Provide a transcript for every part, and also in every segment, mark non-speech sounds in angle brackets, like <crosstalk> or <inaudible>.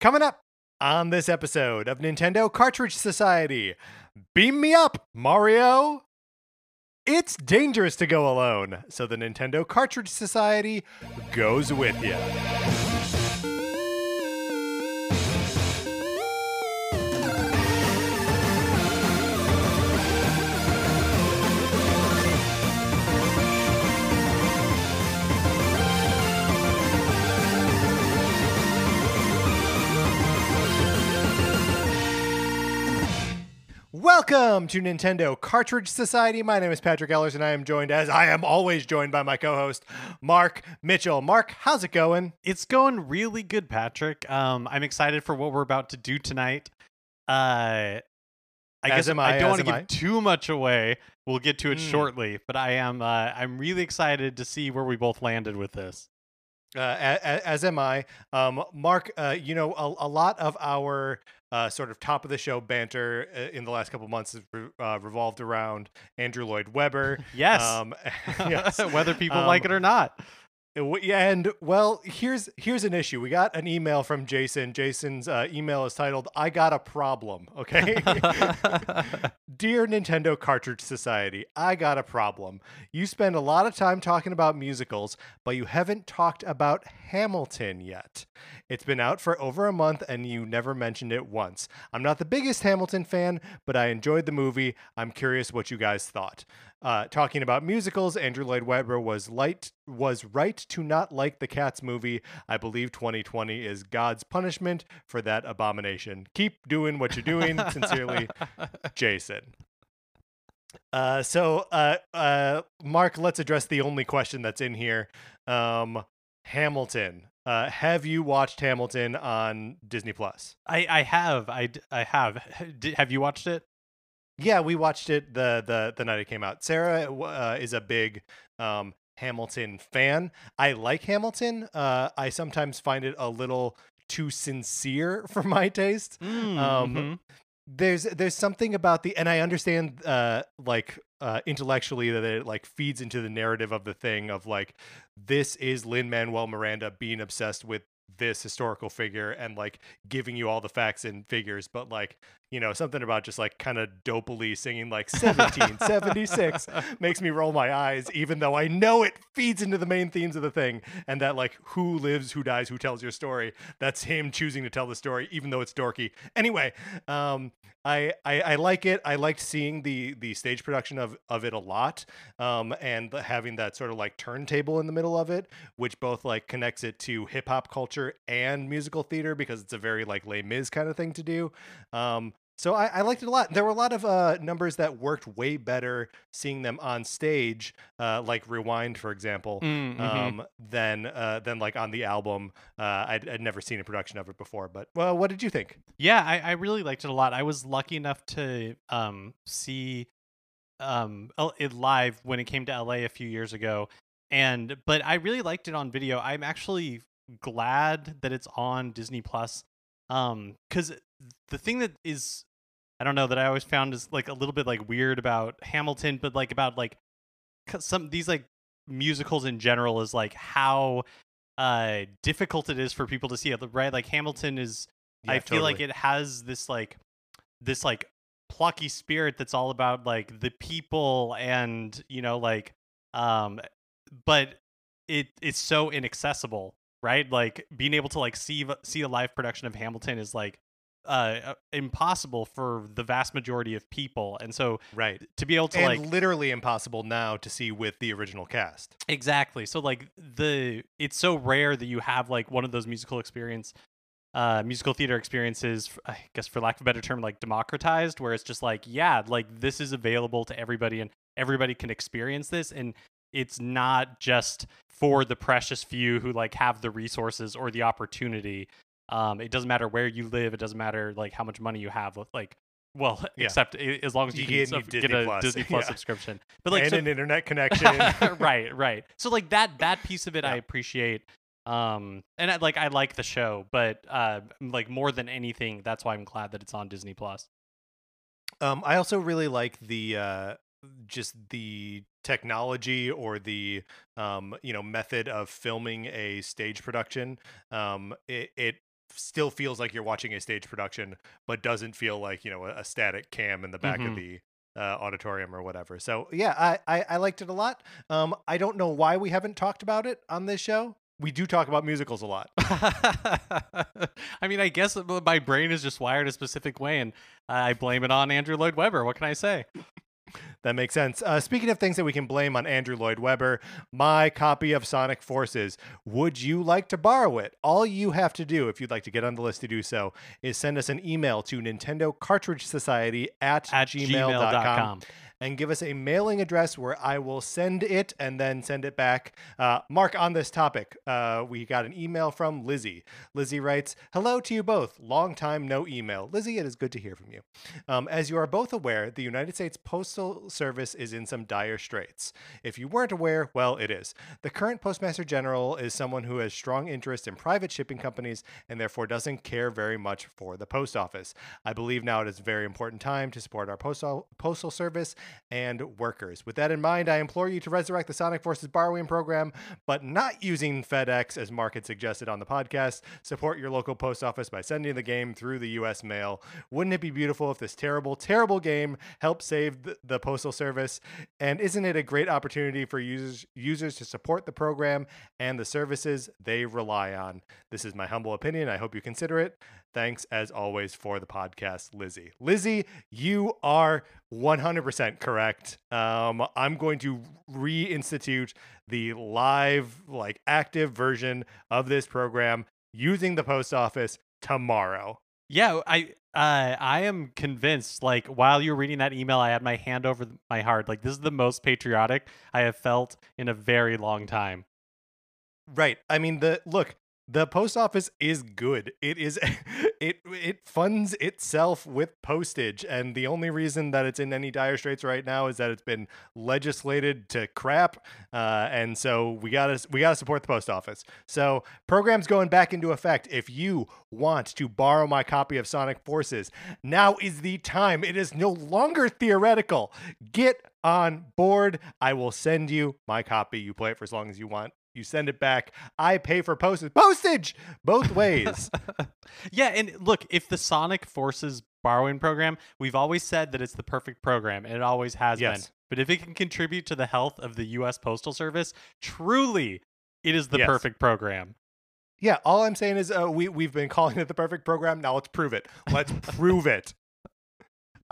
Coming up on this episode of Nintendo Cartridge Society, beam me up, Mario. It's dangerous to go alone, so the Nintendo Cartridge Society goes with you. Welcome to Nintendo Cartridge Society. My name is Patrick Ellers, and I am joined, as I am always joined by my co host, Mark Mitchell. Mark, how's it going? It's going really good, Patrick. Um, I'm excited for what we're about to do tonight. Uh, I As guess am I, don't want to give I. too much away. We'll get to it Mm. shortly, but I am. Uh, I'm really excited to see where we both landed with this. Uh, a- a- as am I. Um, Mark, uh, you know, a, a lot of our uh, sort of top of the show banter uh, in the last couple months has re- uh, revolved around Andrew Lloyd Webber. <laughs> Yes, Um, <laughs> <laughs> yes. whether people Um, like it or not. It w- yeah, and well, here's here's an issue. We got an email from Jason. Jason's uh, email is titled "I got a problem." Okay, <laughs> dear Nintendo Cartridge Society, I got a problem. You spend a lot of time talking about musicals, but you haven't talked about Hamilton yet. It's been out for over a month, and you never mentioned it once. I'm not the biggest Hamilton fan, but I enjoyed the movie. I'm curious what you guys thought. Uh, talking about musicals, Andrew Lloyd Webber was light was right to not like the Cats movie. I believe 2020 is God's punishment for that abomination. Keep doing what you're doing. <laughs> Sincerely, Jason. Uh, so, uh, uh, Mark, let's address the only question that's in here. Um, Hamilton. Uh, have you watched Hamilton on Disney Plus? I, I have. I, I have. <laughs> Did, have you watched it? Yeah, we watched it the the the night it came out. Sarah uh, is a big um, Hamilton fan. I like Hamilton. Uh, I sometimes find it a little too sincere <laughs> for my taste. Mm, Um, mhm. There's there's something about the and I understand uh, like uh, intellectually that it like feeds into the narrative of the thing of like this is Lin Manuel Miranda being obsessed with this historical figure and like giving you all the facts and figures, but like you know something about just like kind of dopily singing like 1776 <laughs> makes me roll my eyes, even though I know it feeds into the main themes of the thing and that like who lives, who dies, who tells your story. That's him choosing to tell the story, even though it's dorky. Anyway, um, I, I I like it. I liked seeing the the stage production of of it a lot, um, and the- having that sort of like turntable in the middle of it, which both like connects it to hip hop culture and musical theater because it's a very like Les Mis kind of thing to do. Um, so I, I liked it a lot. There were a lot of uh, numbers that worked way better seeing them on stage, uh, like Rewind, for example, Mm, mhm. um, than uh, than like on the album. Uh, I'd, I'd never seen a production of it before, but well, what did you think? Yeah, I, I really liked it a lot. I was lucky enough to um see um it live when it came to LA a few years ago. And but I really liked it on video. I'm actually glad that it's on Disney Plus. Um cuz the thing that is I don't know that I always found is like a little bit like weird about Hamilton, but like about like some these like musicals in general is like how uh difficult it is for people to see it, right? Like Hamilton is I Yeah, feel like it has this like this like plucky spirit that's all about like the people and you know like um but it it's so inaccessible right like being able to like see see a live production of Hamilton is like uh impossible for the vast majority of people and so right. to be able to and like literally impossible now to see with the original cast. Exactly. So like the it's so rare that you have like one of those musical experience uh musical theater experiences I guess for lack of a better term like democratized where it's just like yeah, like this is available to everybody and everybody can experience this and it's not just for the precious few who like have the resources or the opportunity. Um it doesn't matter where you live, it doesn't matter like how much money you have like <laughs> well, <laughs> Yeah. except as long as you, You get- sub- get a Plus, Disney <laughs> Plus yeah. subscription. But like and so- an internet connection. right, right. So like that that piece of it I appreciate. Um and I like I like the show, but uh like more than anything, that's why I'm glad that it's on Disney Plus. Um, I also really like the uh, just the technology or the um, you know method of filming a stage production. Um, it, it still feels like you're watching a stage production, but doesn't feel like you know a, a static cam in the back Mhm. of the uh, auditorium or whatever. So yeah, I, I I liked it a lot. Um, I don't know why we haven't talked about it on this show. We do talk about musicals a lot. <laughs> I mean, I guess my brain is just wired a specific way, and I blame it on Andrew Lloyd Webber. What can I say? That makes sense. Uh, speaking of things that we can blame on Andrew Lloyd Webber, my copy of Sonic Forces. Would you like to borrow it? All you have to do, if you'd like to get on the list to do so, is send us an email to Nintendo Cartridge Society at, At gmail.com gmail.com. and give us a mailing address where I will send it and then send it back. Uh, Mark, on this topic, uh, we got an email from Lizzie. Lizzie writes, Hello to you both. Long time no email. Lizzie, it is good to hear from you. Um, as you are both aware, the United States Postal Service is in some dire straits. If you weren't aware, well, it is. The current Postmaster General is someone who has strong interest in private shipping companies and therefore doesn't care very much for the post office. I believe now it is a very important time to support our postal postal service and workers. With that in mind, I implore you to resurrect the Sonic Forces borrowing program, but not using FedEx as Mark had suggested on the podcast. Support your local post office by sending the game through the U.S. mail. Wouldn't it be beautiful if this terrible, terrible game helped save the, postal service? And isn't it a great opportunity for users users to support the program and the services they rely on? This is my humble opinion. I hope you consider it. Thanks as always for the podcast, Lizzie. Lizzie, you are 100% correct. Um, I'm going to reinstitute the live, like active version of this program using the post office tomorrow. Yeah, I uh, I am convinced. Like while you were reading that email, I had my hand over my heart. Like this is the most patriotic I have felt in a very long time. Right. I mean, the look, the post office is good. It is <laughs> it it funds itself with postage and the only reason that it's in any dire straits right now is that it's been legislated to crap uh, and so we got to we got to support the post office. So, programs going back into effect. If you want to borrow my copy of Sonic Forces, now is the time. It is no longer theoretical. Get on board. I will send you my copy. You play it for as long as you want. You send it back. I pay for postage. Postage both ways. <laughs> yeah, and look, if the Sonic Forces borrowing program, we've always said that it's the perfect program, and it always has been. But if it can contribute to the health of the U.S. Postal Service, truly, it is the Yes. perfect program. yeah, all I'm saying is uh, we we've been calling it the perfect program. Now let's prove it. Let's prove it.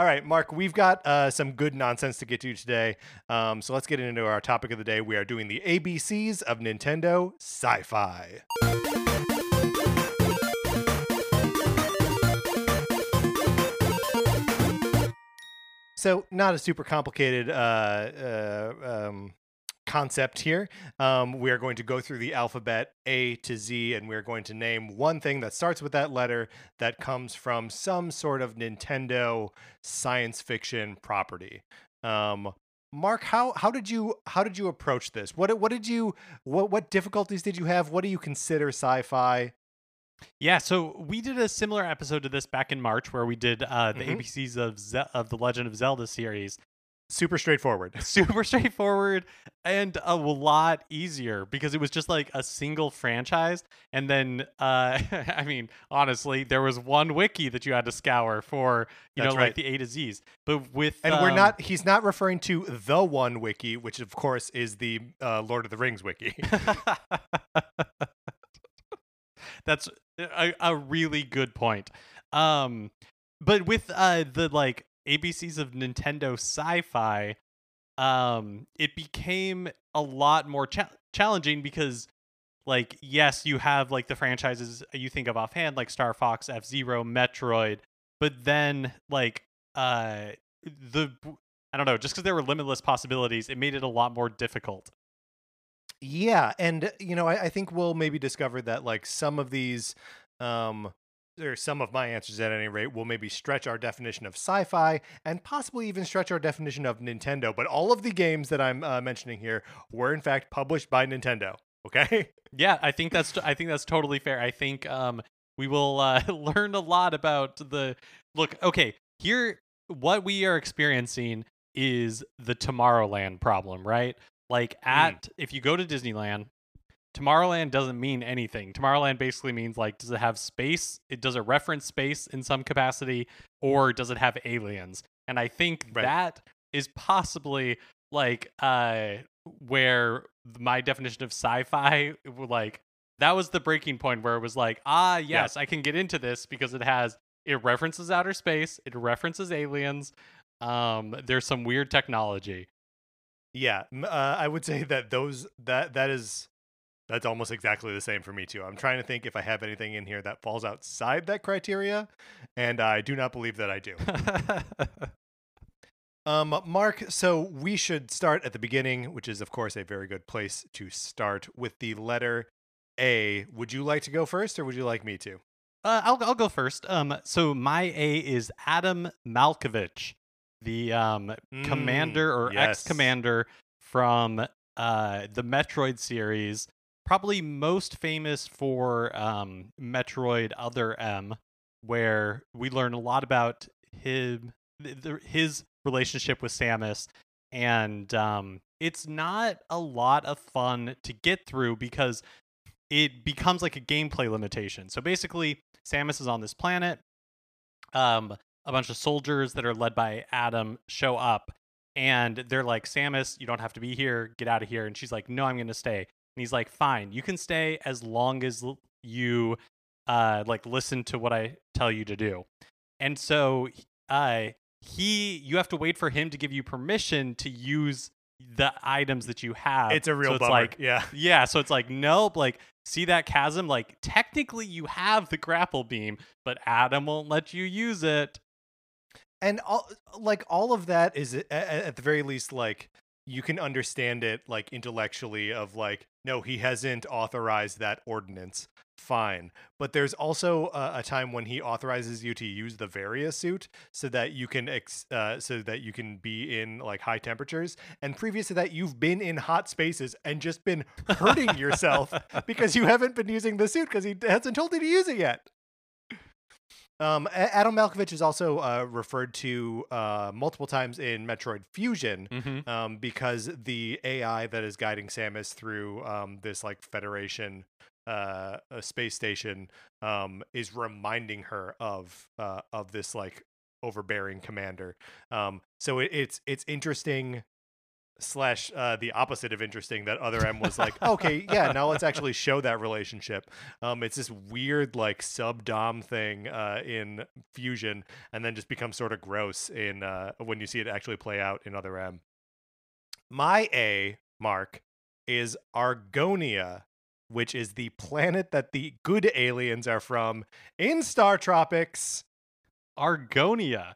All right, Mark, we've got uh, some good nonsense to get to today. Um, so let's get into our topic of the day. We are doing the ABCs of Nintendo sci fi. So, not a super complicated uh, uh, um, concept here. Um, we are going to go through the alphabet A to Z, and we're going to name one thing that starts with that letter that comes from some sort of Nintendo science fiction property. Um, Mark, how how did you how did you approach this? What what did you what what difficulties did you have? What do you consider sci-fi? Yeah, so we did a similar episode to this back in March, where we did uh, the Mhm. ABCs of Ze- of the Legend of Zelda series. Super straightforward. <laughs> super straightforward and a lot easier because it was just like a single franchise and then uh <laughs> i mean honestly there was one wiki that you had to scour for you That's know right. like the a to z's but with And we're um, not he's not referring to the one wiki, which of course is the uh, Lord of the Rings wiki. <laughs> That's a, a really good point. Um, but with uh the like ABCs of Nintendo Sci-Fi, um, it became a lot more cha- challenging because, like, yes, you have like the franchises you think of offhand, like Star Fox, F Zero, Metroid, but then like uh the I don't know, just because there were limitless possibilities, it made it a lot more difficult. Yeah, and you know, I, I think we'll maybe discover that like some of these, um, or some of my answers at any rate, will maybe stretch our definition of sci-fi and possibly even stretch our definition of Nintendo. But all of the games that I'm uh, mentioning here were in fact published by Nintendo. Okay. <laughs> Yeah, I think that's I think that's totally fair. I think um we will uh, <laughs> learn a lot about the look. Okay, here what we are experiencing is the Tomorrowland problem, right? Like at if you go to Disneyland, Tomorrowland doesn't mean anything. Tomorrowland basically means like, does it have space? It does it reference space in some capacity, or does it have aliens? And I think Right. that is possibly like uh where my definition of sci-fi like that was the breaking point where it was like ah yes i can get into this because it has it references outer space it references aliens um there's some weird technology Yeah, uh, I would say that those that that is that's almost exactly the same for me too. I'm trying to think if I have anything in here that falls outside that criteria, and I do not believe that I do. <laughs> Um, Mark, so we should start at the beginning, which is of course a very good place to start with the letter A. Would you like to go first, or would you like me to? Uh, I'll I'll go first. Um, so my A is Adam Malkovich, the um commander or Mm, yes. ex-commander from uh the Metroid series, probably most famous for um Metroid Other M, where we learn a lot about him his relationship with Samus and um it's not a lot of fun to get through because it becomes like a gameplay limitation. So basically, Samus is on this planet. Um, a bunch of soldiers that are led by Adam show up, and they're like, "Samus, you don't have to be here. Get out of here." And she's like, "No, I'm going to stay." And he's like, "Fine, you can stay as long as you uh like listen to what I tell you to do." And so, uh, he you have to wait for him to give you permission to use the items that you have. It's a real so it's bummer. like yeah, yeah, so it's like nope, like see that chasm like technically you have the grapple beam, but Adam won't let you use it. and all like all of that is a- a- at the very least like you can understand it like intellectually of like no he hasn't authorized that ordinance. Fine. But there's also a, a time when he authorizes you to use the varia suit so that you can ex- uh, so that you can be in like high temperatures. And previous to that you've been in hot spaces and just been hurting yourself <laughs> because you haven't been using the suit because he hasn't told you to use it yet um, Adam Malkovich is also uh, referred to uh, multiple times in Metroid Fusion Mm-hmm. um, because the AI that is guiding Samus through um, this like Federation uh, uh, space station um, is reminding her of uh, of this like overbearing commander. Um, so it, it's it's interesting slash uh, the opposite of interesting that other M was like, <laughs> okay, yeah, now let's actually show that relationship. Um, it's this weird like sub dom thing uh, in Fusion, and then just becomes sort of gross in uh, when you see it actually play out in other M. My A mark is Argonia, which is the planet that the good aliens are from in Star Tropics. Argonia.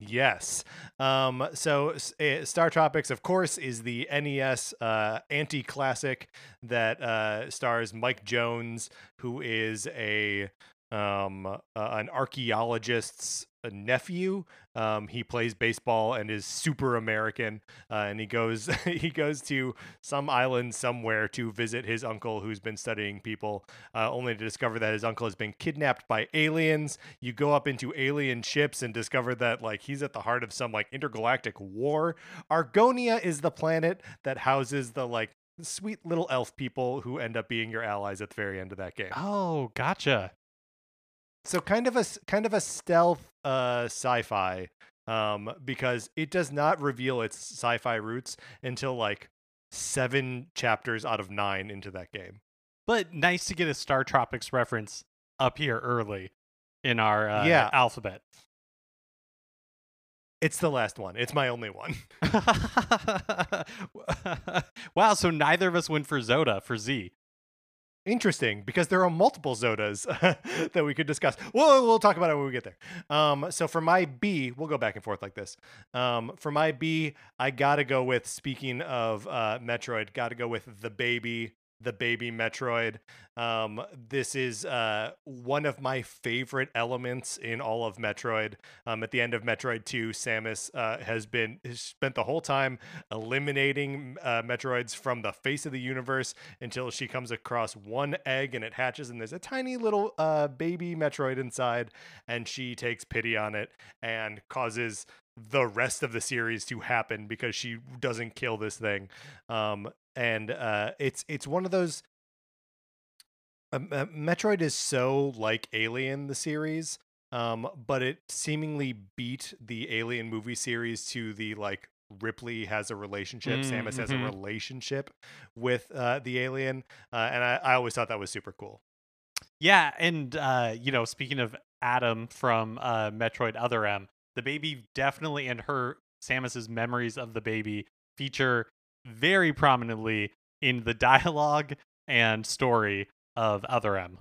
Yes. Um, so eh, Star Tropics, of course, is the NES uh, anti classic that uh, stars Mike Jones, who is a um, an archaeologist's nephew. Um, he plays baseball and is super American, uh, and he goes <laughs> he goes to some island somewhere to visit his uncle who's been studying people, uh, only to discover that his uncle has been kidnapped by aliens. You go up into alien ships and discover that like he's at the heart of some like intergalactic war. Argonia is the planet that houses the like sweet little elf people who end up being your allies at the very end of that game. Oh, gotcha. So kind of a kind of a stealth uh, sci-fi, um, because it does not reveal its sci-fi roots until like seven chapters out of nine into that game. But nice to get a Star Tropics reference up here early in our uh, Yeah. alphabet. It's the last one. It's my only one. <laughs> <laughs> wow, so neither of us went for Zoda for Z. Interesting, because there are multiple Zodas <laughs> that we could discuss. We'll we'll talk about it when we get there. Um, so for my B, we'll go back and forth like this. Um, for my B, I gotta go with. Speaking of uh, Metroid, gotta go with the baby, the baby Metroid. Um, this is uh, one of my favorite elements in all of Metroid. Um, at the end of Metroid Two, Samus uh, has been has spent the whole time eliminating uh, Metroids from the face of the universe until she comes across one egg and it hatches and there's a tiny little uh, baby Metroid inside and she takes pity on it and causes the rest of the series to happen because she doesn't kill this thing. Um, and uh, it's it's one of those Um, uh, Metroid is so like Alien the series, um, but it seemingly beat the Alien movie series to the like Ripley has a relationship, Mm, Samus has a relationship with uh, the alien, uh, and I, I always thought that was super cool. Yeah, and uh, you know, speaking of Adam from uh, Metroid Other M, the baby definitely and her Samus's memories of the baby feature very prominently in the dialogue and story of Other M.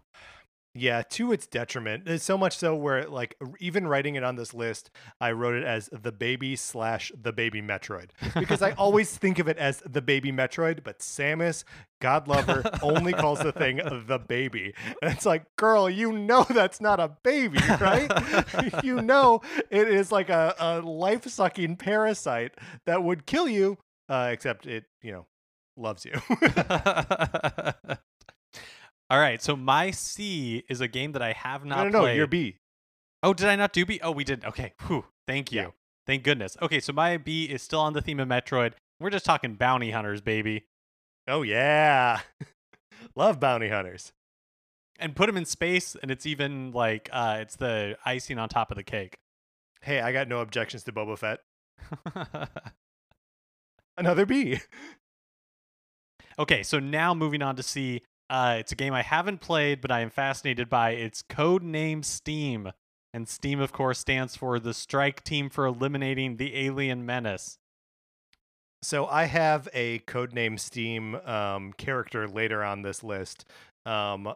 Yeah, to its detriment. It's so much so where like even writing it on this list, I wrote it as the baby slash the baby Metroid because I always <laughs> think of it as the baby Metroid, but Samus, God love her, only calls the thing <laughs> the baby, and it's like, girl, you know that's not a baby, right? <laughs> you know it is like a, a life sucking parasite that would kill you, uh, except it, you know, loves you. <laughs> All right, so my C is a game that I have not no, no, no, played. you're B. Oh, did I not do B? Oh, we did. Okay. Whew. Thank you. Yeah. Thank goodness. Okay, so my B is still on the theme of Metroid. We're just talking bounty hunters, baby. Oh yeah, <laughs> love bounty hunters. And put them in space, and it's even like uh, it's the icing on top of the cake. Hey, I got no objections to Boba Fett. <laughs> Another B. okay, so now moving on to C. Uh, it's a game I haven't played, but I am fascinated by. It's code name Steam, and Steam, of course, stands for the Strike Team for Eliminating the Alien Menace. So I have a codename Steam um, character later on this list, um,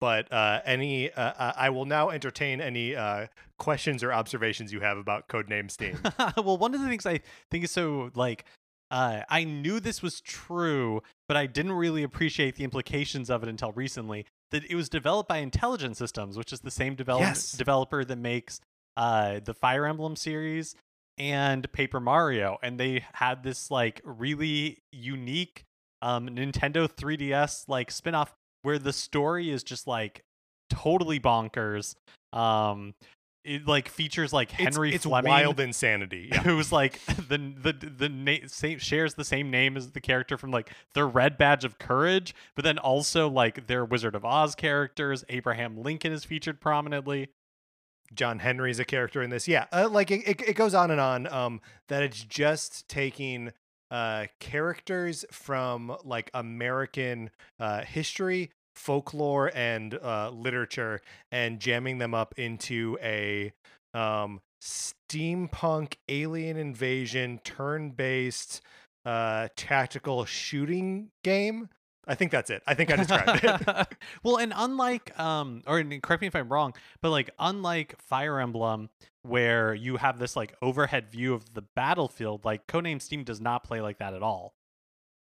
but uh, any uh, I will now entertain any uh, questions or observations you have about codename Steam. <laughs> well, one of the things I think is so like uh, I knew this was true, but I didn't really appreciate the implications of it until recently. That it was developed by Intelligent Systems, which is the same develop- Yes. developer that makes uh, the Fire Emblem series and Paper Mario, and they had this like really unique um, Nintendo 3DS like spin-off where the story is just like totally bonkers. Um, it like features like Henry it's, it's Fleming wild insanity. Yeah. <laughs> who's like the the the na- same shares the same name as the character from like the Red Badge of Courage, but then also like their Wizard of Oz characters. Abraham Lincoln is featured prominently. John Henry's a character in this. Yeah, uh, like it, it, it goes on and on. Um, that it's just taking uh characters from like American uh history, folklore, and uh literature, and jamming them up into a um steampunk alien invasion turn-based uh tactical shooting game. I think that's it. I think I described it. <laughs> <laughs> well, and unlike um, or and correct me if I'm wrong, but like unlike Fire Emblem, where you have this like overhead view of the battlefield, like Codename Steam does not play like that at all.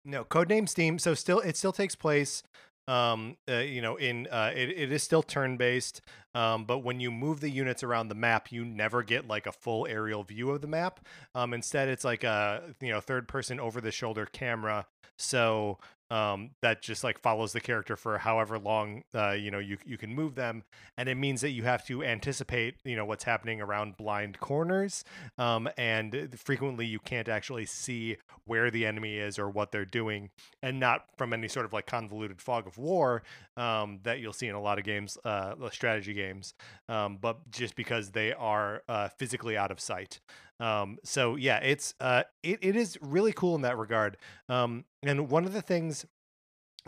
No, codename Steam. So still, it still takes place. Um, uh, you know, in uh, it, it is still turn based. Um, but when you move the units around the map, you never get like a full aerial view of the map. Um, instead, it's like a you know third person over the shoulder camera. So um, that just like follows the character for however long uh, you know you you can move them, and it means that you have to anticipate you know what's happening around blind corners, um, and frequently you can't actually see where the enemy is or what they're doing, and not from any sort of like convoluted fog of war um, that you'll see in a lot of games, uh, strategy games, um, but just because they are uh, physically out of sight. Um, so yeah, it's uh, it, it is really cool in that regard. Um, and one of the things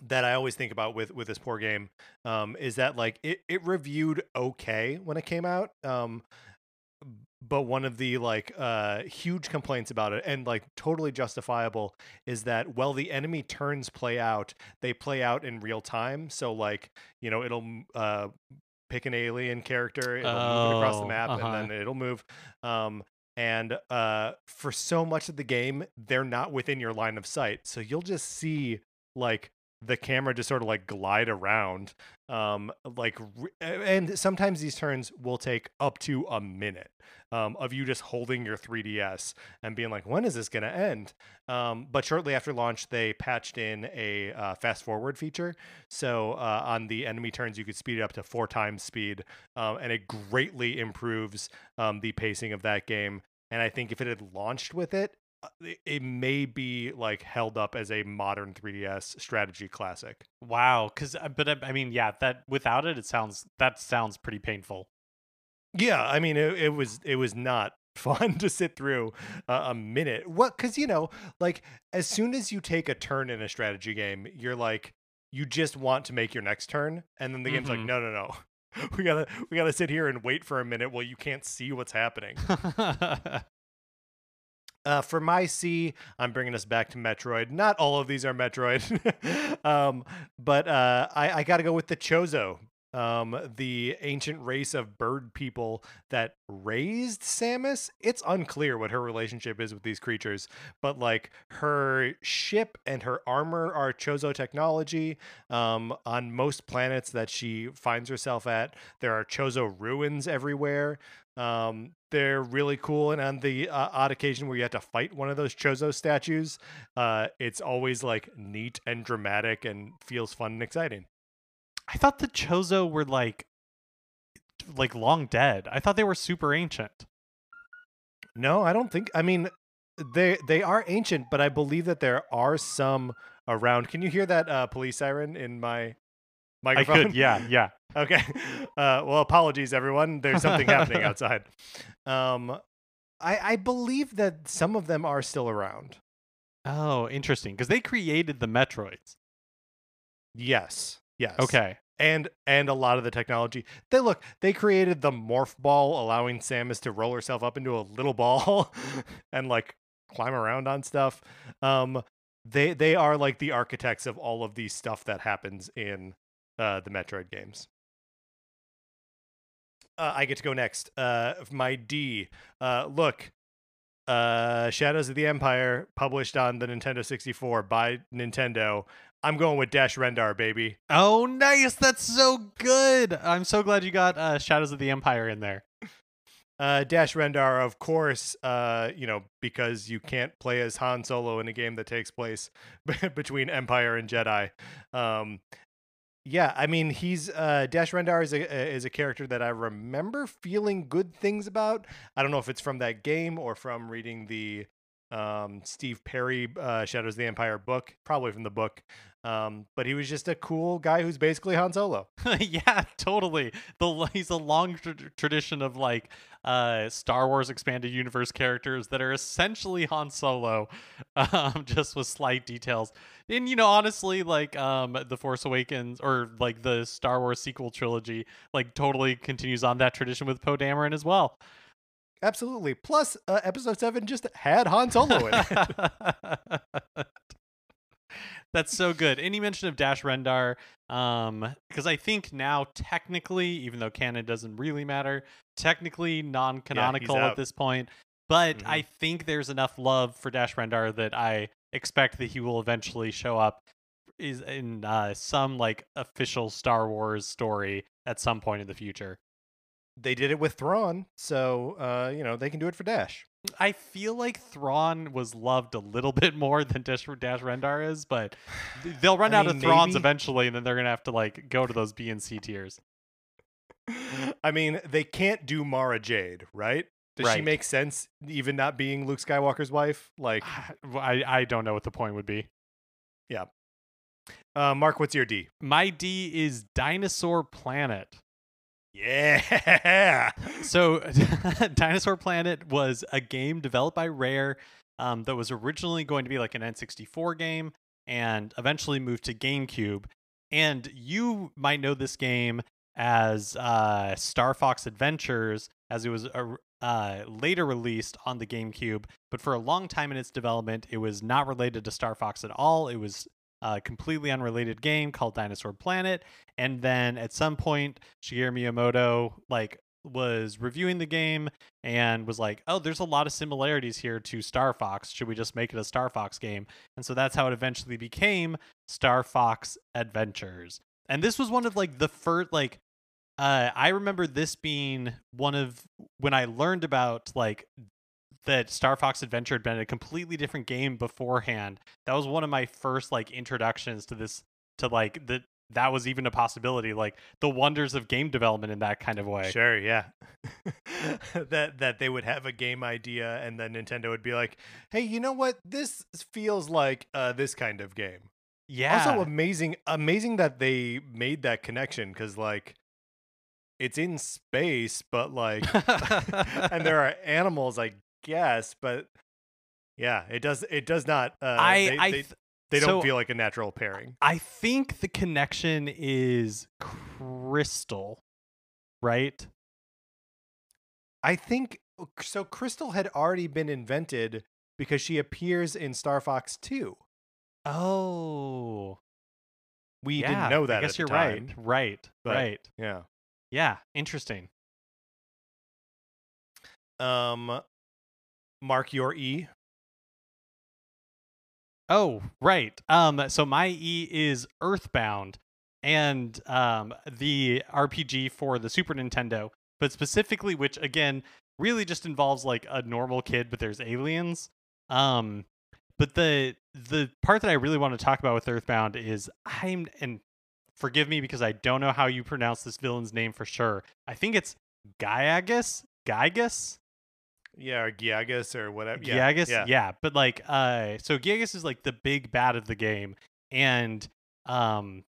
that I always think about with with this poor game um, is that like it, it reviewed okay when it came out. Um, but one of the like uh huge complaints about it and like totally justifiable is that while the enemy turns play out they play out in real time so like you know it'll uh pick an alien character it'll move it across the Oh, map uh-huh. and then it'll move um and uh for so much of the game they're not within your line of sight so you'll just see like the camera just sort of like glide around um like and sometimes these turns will take up to a minute um, of you just holding your 3ds and being like when is this going to end? Um, but shortly after launch they patched in a uh, fast forward feature. So uh, on the enemy turns you could speed it up to four times speed um, and it greatly improves um, the pacing of that game. And i think if it had launched with it it- it may be like held up as a modern 3DS strategy classic. Wow, because but I, I mean, yeah, that without it, it sounds that sounds pretty painful. Yeah, I mean it, it was it was not <laughs> fun to sit through uh, a minute. What cuz you know, like as soon as you take a turn in a strategy game, you're like you just want to make your next turn and then the game's like Mhm. no no no. <laughs> We got to we got to sit here and wait for a minute while you can't see what's happening. <laughs> Uh, for my C, I'm bringing us back to Metroid. Not all of these are Metroid, <laughs> um, but uh, I, I got to go with the Chozo, um, the ancient race of bird people that raised Samus. It's unclear what her relationship is with these creatures, but like her ship and her armor are Chozo technology. Um, on most planets that she finds herself at, there are Chozo ruins everywhere. Um, they're really cool, and on the uh, odd occasion where you have to fight one of those Chozo statues, uh, it's always like neat and dramatic and feels fun and exciting. I thought the Chozo were like like long dead. I thought they were super ancient. No, I don't think. I mean, they they are ancient, but I believe that there are some around. Can you hear that uh, police siren in my microphone? I could, yeah, yeah. <laughs> Okay. Uh, well, apologies, everyone. There's something happening <laughs> outside. Um, I, I believe that some of them are still around. Oh, interesting. Because they created the Metroids. Yes. Yes. Okay. And and a lot of the technology. They look. They created the morph ball, allowing Samus to roll herself up into a little ball <laughs> and like climb around on stuff. Um, they they are like the architects of all of the stuff that happens in uh, the Metroid games. Uh, I get to go next. Uh, my D. Uh, look, uh, Shadows of the Empire, published on the Nintendo 64 by Nintendo. I'm going with Dash Rendar, baby. Oh, nice. That's so good. I'm so glad you got uh, Shadows of the Empire in there. Uh, Dash Rendar, of course, uh, you know, because you can't play as Han Solo in a game that takes place <laughs> between Empire and Jedi. Um, yeah, I mean, he's uh, Dash Rendar is a is a character that I remember feeling good things about. I don't know if it's from that game or from reading the um, Steve Perry uh, Shadows of the Empire book, probably from the book. Um, but he was just a cool guy who's basically Han Solo. <laughs> yeah, totally. The he's a long tr- tradition of like uh, Star Wars expanded universe characters that are essentially Han Solo, <laughs> um, just with slight details. And you know, honestly, like um, the Force Awakens or like the Star Wars sequel trilogy, like totally continues on that tradition with Poe Dameron as well. Absolutely. Plus, uh, Episode Seven just had Han Solo in it. <laughs> That's so good. Any mention of Dash Rendar, um, because I think now technically, even though canon doesn't really matter, technically non-canonical at this point. But Mhm. I think there's enough love for Dash Rendar that I expect that he will eventually show up is in uh, some like official Star Wars story at some point in the future. they did it with Thrawn, so uh, you know they can do it for Dash. I feel like Thrawn was loved a little <laughs> bit more than Dash, Dash Rendar is, but they'll run I out of mean, Thrawns maybe. eventually, and then they're gonna have to like go to those B and C tiers. <laughs> I mean, they can't do Mara Jade, right? Does she make sense, even not being Luke Skywalker's wife? Like, <sighs> I I don't know what the point would be. Yeah. Uh, Mark, what's your D? My D is Dinosaur Planet. Yeah, <laughs> So, <laughs> Dinosaur Planet was a game developed by Rare um, that was originally going to be like an N64 game and eventually moved to GameCube. And you might know this game as uh, Star Fox Adventures, as it was uh, later released on the GameCube. But for a long time in its development, it was not related to Star Fox at all. It was a completely unrelated game called Dinosaur Planet. And then at some point, Shigeru Miyamoto like was reviewing the game and was like, "Oh, there's a lot of similarities here to Star Fox. Should we just make it a Star Fox game?" And so that's how it eventually became Star Fox Adventures. And this was one of like the first like uh I remember this being one of when I learned about like that Star Fox Adventure had been a completely different game beforehand. That was one of my first like introductions to this to like the that was even a possibility like the wonders of game development in that kind of way. sure, yeah. <laughs> that that they would have a game idea and then Nintendo would be like, "Hey, you know what? This feels like uh, this kind of game." Yeah. Also amazing amazing that they made that connection cuz like it's in space but like <laughs> and there are <laughs> animals I guess, but yeah, it does it does not uh I they, I they, th- they don't so- feel like a natural pairing. I think the connection is Crystal, right? I think so Crystal had already been invented because she appears in Star Fox 2. Oh, We yeah, didn't know that I guess at you're the time. right. Right. but- right. Yeah. Yeah. Interesting. Um Mark your E. Oh, right. Um, so my E is Earthbound, and um, the RPG for the Super Nintendo, but specifically, which again really just involves like a normal kid, but there's aliens. Um, but the the part that I really want to talk about with Earthbound is I'm and forgive me because I don't know how you pronounce this villain's name for sure. I think it's Gyagus. Gygus. Yeah, or Giagus or whatever. Yeah. Giagus, yeah. yeah. but like, uh, so Giagus is like the big bad of the game, and um,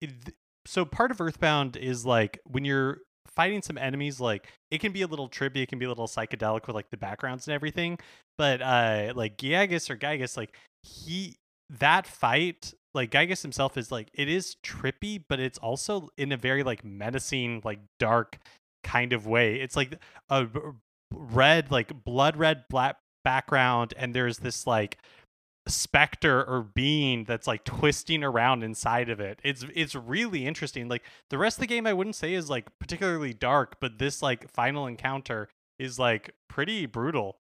it- so part of Earthbound is like when you're fighting some enemies, like it can be a little trippy, it can be a little psychedelic with like the backgrounds and everything, but uh, like Giagus or Gygus, like he that fight. Like Gygus himself is like it is trippy, but it's also in a very like menacing, like dark kind of way. It's like a red, like blood red black background, and there's this like specter or being that's like twisting around inside of it. It's it's really interesting. Like the rest of the game I wouldn't say is like particularly dark, but this like final encounter is like pretty brutal.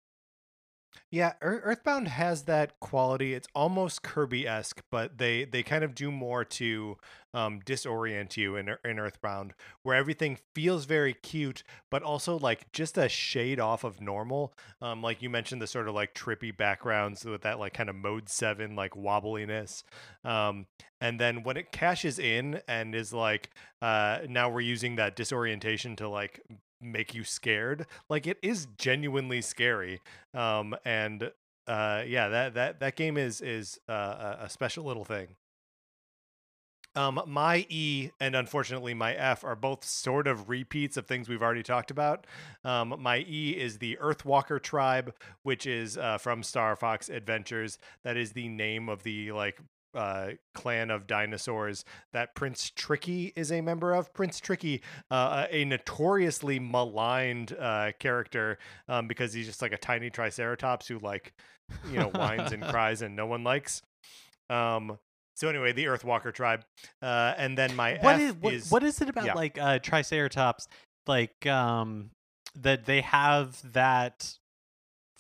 Yeah, Earthbound has that quality. It's almost Kirby-esque, but they they kind of do more to um, disorient you in in Earthbound, where everything feels very cute, but also like just a shade off of normal. Um, like you mentioned, the sort of like trippy backgrounds with that like kind of mode seven like wobbliness. Um, and then when it cashes in and is like, uh, now we're using that disorientation to like make you scared like it is genuinely scary um and uh yeah that that that game is is uh, a- special little thing. Um my e and unfortunately my f are both sort of repeats of things we've already talked about. Um my e is the earthwalker tribe which is uh from star fox adventures. That is the name of the like uh, clan of dinosaurs that Prince Tricky is a member of. Prince Tricky, uh, a notoriously maligned uh, character um, because he's just like a tiny triceratops who like you know whines and <laughs> cries and no one likes. Um, so anyway, the Earthwalker tribe, uh, and then my What F is what, is what is it about yeah. like uh triceratops like um that they have that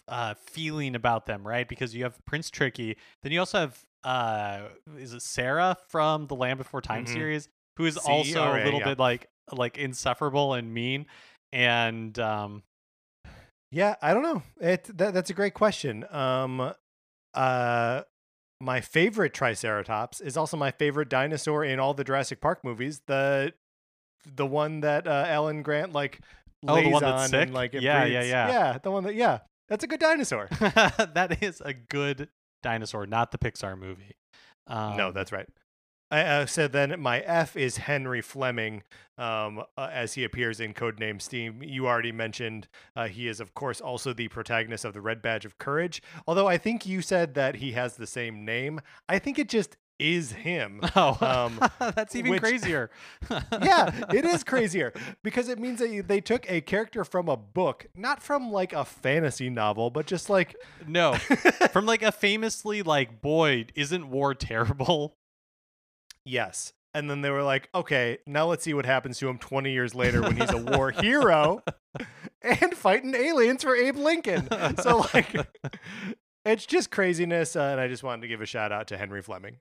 uh feeling about them, right? Because you have Prince Tricky, then you also have uh is it Sarah from the Land Before Time Mhm. series who is also a little yeah. bit like like insufferable and mean and um Yeah, I don't know. It that, that's a great question. Um, uh, my favorite Triceratops is also my favorite dinosaur in all the Jurassic Park movies. The the one that uh, Alan Grant like Oh, the lays one that's on sick? and like it Yeah, yeah, yeah. yeah. The one that yeah, that's a good dinosaur. <laughs> that is a good dinosaur, not the Pixar movie. Um, no, that's right. I uh, said then my F is Henry Fleming, um, uh, as he appears in Codename Steam. You already mentioned uh, he is, of course, also the protagonist of the Red Badge of Courage. Although I think you said that he has the same name. I think it just is him. <laughs> Oh, Um, <laughs> that's even which- crazier. <laughs> yeah, it is crazier because it means that you- they took a character from a book, not from like a fantasy novel, but just like No, from like a famously like, boy, isn't war terrible? Yes. And then they were like, okay, now let's see what happens to him 20 years later when he's a war hero and fighting aliens for Abe Lincoln. So, like, it's just craziness. Uh, and I just wanted to give a shout out to Henry Fleming.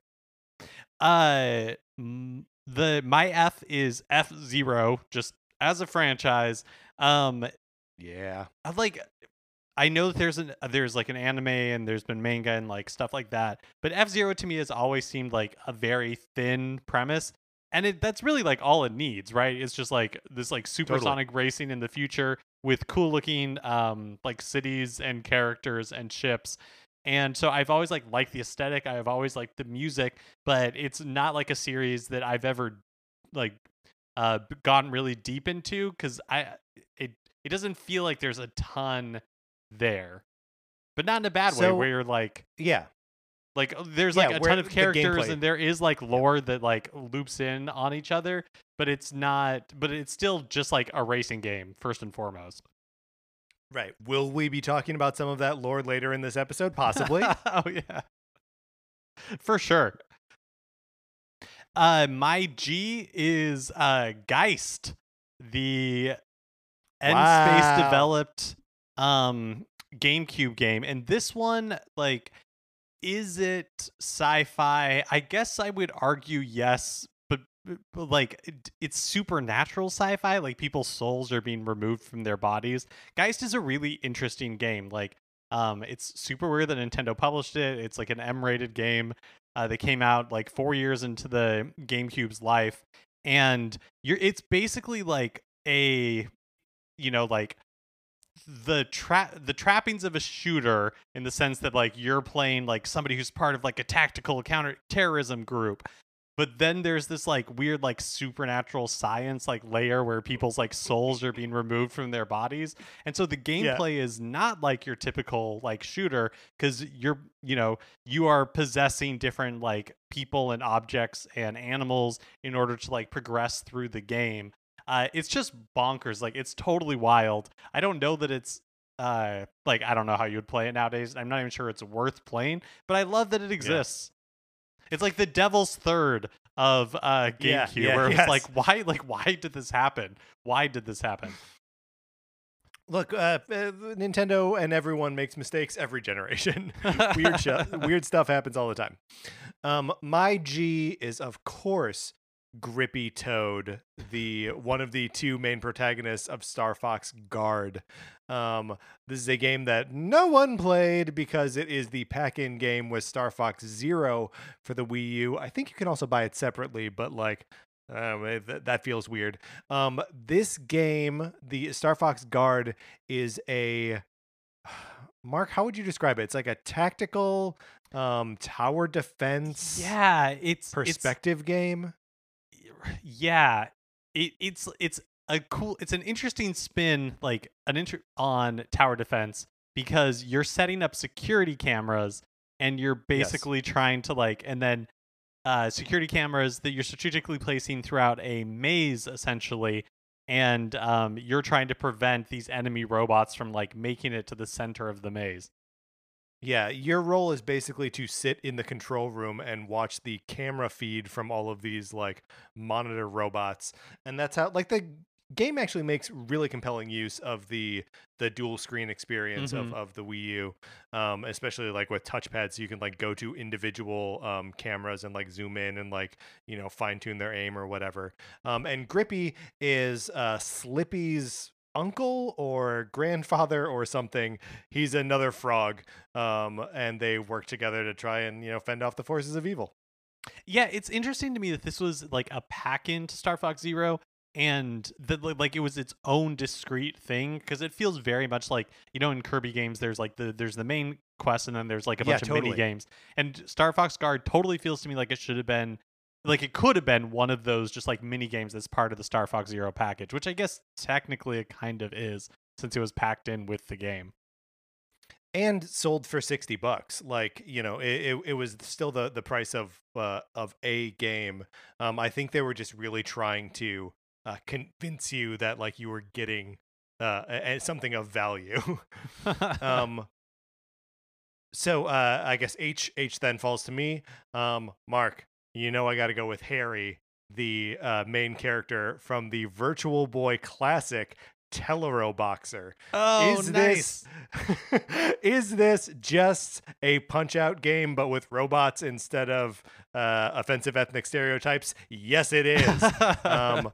Uh, the my F is F Zero, just as a franchise. Um, Yeah. I like. I know that there's an there's like an anime and there's been manga and like stuff like that, but F Zero to me has always seemed like a very thin premise. and it that's really like all it needs, right? It's just like this like supersonic racing in the future with cool looking um like cities and characters and ships. And so I've always like liked the aesthetic. I've always liked the music, but it's not like a series that I've ever like uh gotten really deep into cuz I it it doesn't feel like there's a ton there. But not in a bad way where you're like Yeah. like uh, there's Yeah, like a ton of characters gameplay- and there is like lore that like loops in on each other, but it's not but it's still just like a racing game first and foremost. Right. Will we be talking about some of that lore later in this episode? Possibly. <laughs> oh yeah. For sure. Uh my G is uh Geist, the N Wow. space developed um GameCube game. And this one, like, is it sci-fi? I guess I would argue yes, like it's supernatural sci-fi. Like people's souls are being removed from their bodies. Geist is a really interesting game. Like, um, it's super weird that Nintendo published it. It's like an M-rated game. Uh, they came out like four years into the GameCube's life, and you're it's basically like a, you know, like the trap the trappings of a shooter in the sense that like you're playing like somebody who's part of like a tactical counter terrorism group but then there's this like weird like supernatural science like layer where people's like souls are being removed from their bodies and so the gameplay is not like your typical like shooter because you're you know you are possessing different like people and objects and animals in order to like progress through the game uh, it's just bonkers. Like it's totally wild. I don't know that it's uh like I don't know how you would play it nowadays. I'm not even sure it's worth playing, but I love that it exists. It's like the devil's third of uh GameCube, yeah, where it's yes. like, why like why did this happen? Why did this happen? Look, uh, uh, Nintendo and everyone makes mistakes every generation. <laughs> weird, sh- weird stuff happens all the time. Um, my G is of course Grippy Toad, the one of the two main protagonists of Star Fox Guard. Um, this is a game that no one played because it is the pack-in game with Star Fox Zero for the Wii U. I think you can also buy it separately, but like. Um, eh, th- that feels weird. Um, this game, the Star Fox Guard, is a <sighs> Mark. How would you describe it? It's like a tactical um, tower defense Yeah, it's perspective game. Yeah, it, it's it's a cool. It's an interesting spin, like an inter- on tower defense because you're setting up security cameras and you're basically trying to like and then uh, security cameras that you're strategically placing throughout a maze essentially and um, you're trying to prevent these enemy robots from like making it to the center of the maze Yeah, your role is basically to sit in the control room and watch the camera feed from all of these like monitor robots, and that's how like the game actually makes really compelling use of the the dual screen experience Mhm. of, of the Wii U, um, especially like with touchpads, so you can like go to individual um, cameras and like zoom in and like you know fine tune their aim or whatever. Um, and Grippy is uh, Slippy's uncle or grandfather or something. He's another frog, um, and they work together to try and you know fend off the forces of evil. Yeah, it's interesting to me that this was like a pack in to Star Fox Zero and that like it was its own discrete thing because it feels very much like you know in Kirby games there's like the there's the main quest and then there's like a Yeah, bunch of totally. mini games and Star Fox Guard totally feels to me like it should have been like it could have been one of those just like mini games that's part of the Star Fox Zero package which I guess technically it kind of is since it was packed in with the game. and sold for 60 bucks like you know it, it, it was still the the price of uh, of a game um i think they were just really trying to uh, convince you that like you were getting uh a- something of value. <laughs> <laughs> Um so uh i guess h h then falls to me. Um mark you know i gotta go with harry the uh, main character from the virtual boy classic Teleroboxer. Oh, is nice. this <laughs> is this just a punch out game but with robots instead of uh, offensive ethnic stereotypes? Yes it is. Um,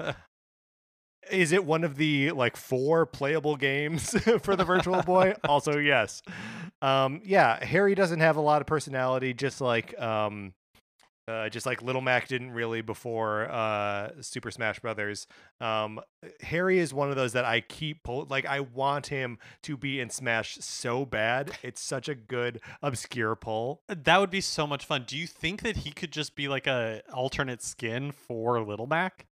is it one of the like four playable games <laughs> for the virtual boy <laughs> also yes um, yeah harry doesn't have a lot of personality just like um, Uh, just like Little Mac didn't really before uh, Super Smash Brothers. Um, Harry is one of those that I keep pull like I want him to be in Smash so bad. It's such a good obscure pull. That would be so much fun. Do you think that he could just be like a alternate skin for Little Mac?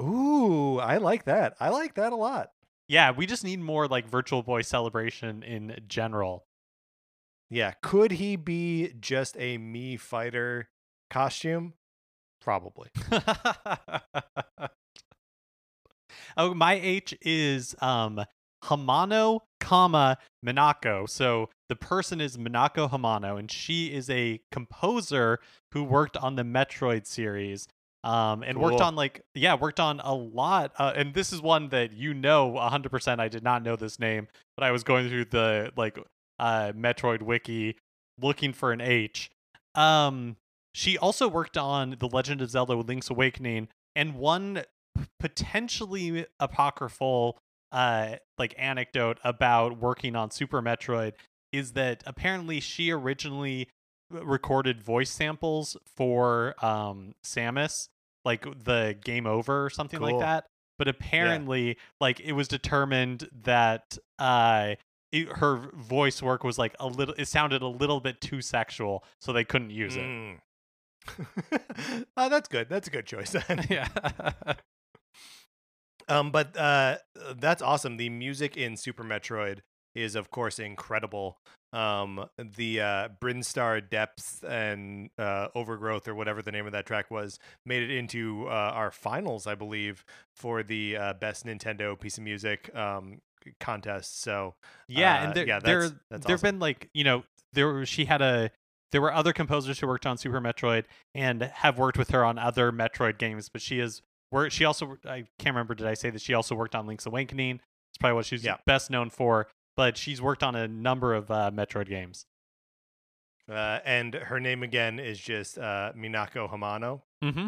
Ooh, I like that. I like that a lot. Yeah, we just need more like Virtual Boy celebration in general. Yeah, could he be just a Mii fighter costume? Probably. <laughs> oh, my H is um Hamano, comma Minako. So the person is Minako Hamano, and she is a composer who worked on the Metroid series. Um, and worked on like yeah, worked on a lot. Uh, and this is one that you know 100%. I did not know this name, but I was going through the like uh Metroid wiki looking for an H. Um, she also worked on The Legend of Zelda: Link's Awakening, and one potentially apocryphal uh like anecdote about working on Super Metroid is that apparently she originally recorded voice samples for um Samus like the game over or something like that but apparently like it was determined that uh it, her voice work was like a little it sounded a little bit too sexual so they couldn't use it Mm. uh, <laughs> that's good. That's a good choice. then. <laughs> yeah <laughs> um, but uh, that's awesome. The music in Super Metroid is, of course, incredible. Um, the uh, Brinstar Depths and uh, Overgrowth, or whatever the name of that track was, made it into uh, our finals, I believe, for the uh, best Nintendo piece of music um, contest. So yeah Uh, and there yeah, there that's- there've awesome. been like you know there she had a there were other composers who worked on Super Metroid and have worked with her on other Metroid games but she is work she also I can't remember did I say that she also worked on Link's Awakening it's probably what she's Yeah. best known for but she's worked on a number of uh, Metroid games Uh, and her name again is just uh, Minako Hamano. mm-hmm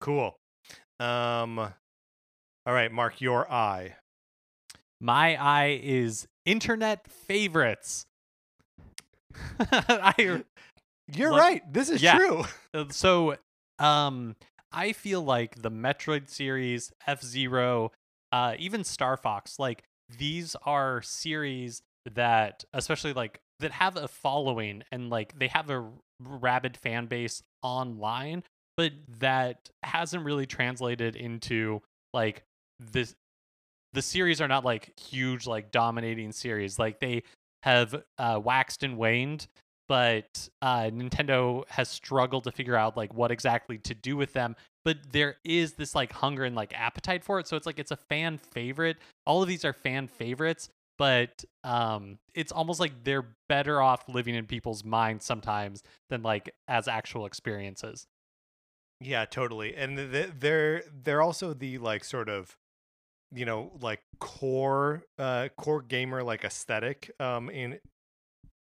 Cool. Um, all right, Mark, your eye. my eye is internet favorites <laughs> I You're Like- right. This is yeah. true. <laughs> Uh, so um i feel like the metroid series f-zero uh even star fox like these are series that especially like that have a following and like they have a rabid fan base online but that hasn't really translated into like this the series are not like huge like dominating series like they have uh waxed and waned but uh, Nintendo has struggled to figure out like what exactly to do with them. But there is this like hunger and like appetite for it, so it's like it's a fan favorite. All of these are fan favorites, but um, it's almost like they're better off living in people's minds sometimes than like as actual experiences. Yeah, totally. And th- th- they're they're also the like sort of you know like core uh core gamer like aesthetic um in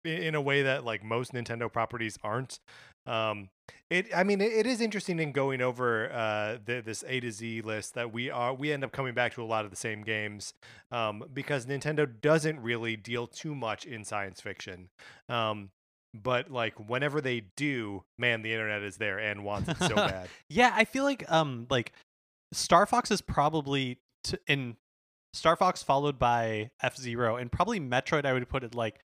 in a way that like most Nintendo properties aren't. Um it I mean it, it is interesting in going over uh the, this A to Z list that we are we end up coming back to a lot of the same games um because Nintendo doesn't really deal too much in science fiction. Um but like whenever they do, man, the internet is there and wants it so <laughs> bad. Yeah, I feel like um like Star Fox is probably t- in Star Fox followed by F Zero and probably Metroid. I would put it like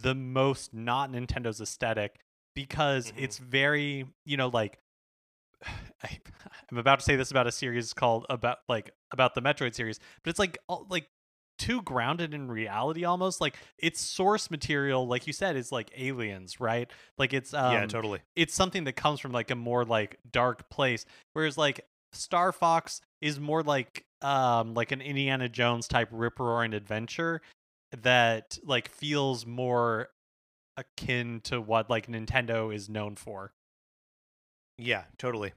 the most not Nintendo's aesthetic because Mhm. it's very you know like <sighs> I, <sighs> I'm about to say this about a series called about like about the Metroid series, but it's like all- like too grounded in reality almost like its source material like you said is like aliens right like it's um yeah, totally. it's something that comes from like a more like dark place whereas like star fox is more like um like an indiana jones type rip roaring adventure that like feels more akin to what like nintendo is known for Yeah, totally.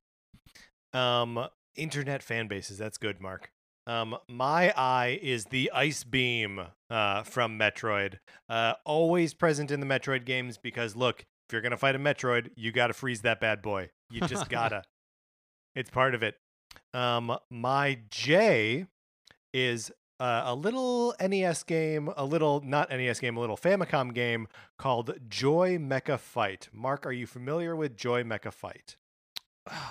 Um, internet fan bases. That's good, Mark. Um, my eye is the ice beam uh, from Metroid. Uh, always present in the Metroid games because look, if you're gonna fight a Metroid, you gotta freeze that bad boy. You just <laughs> gotta. it's part of it. Um, my J is uh, a little NES game, a little not NES game, a little Famicom game called Joy Mecha Fight. Mark, are you familiar with Joy Mecha Fight?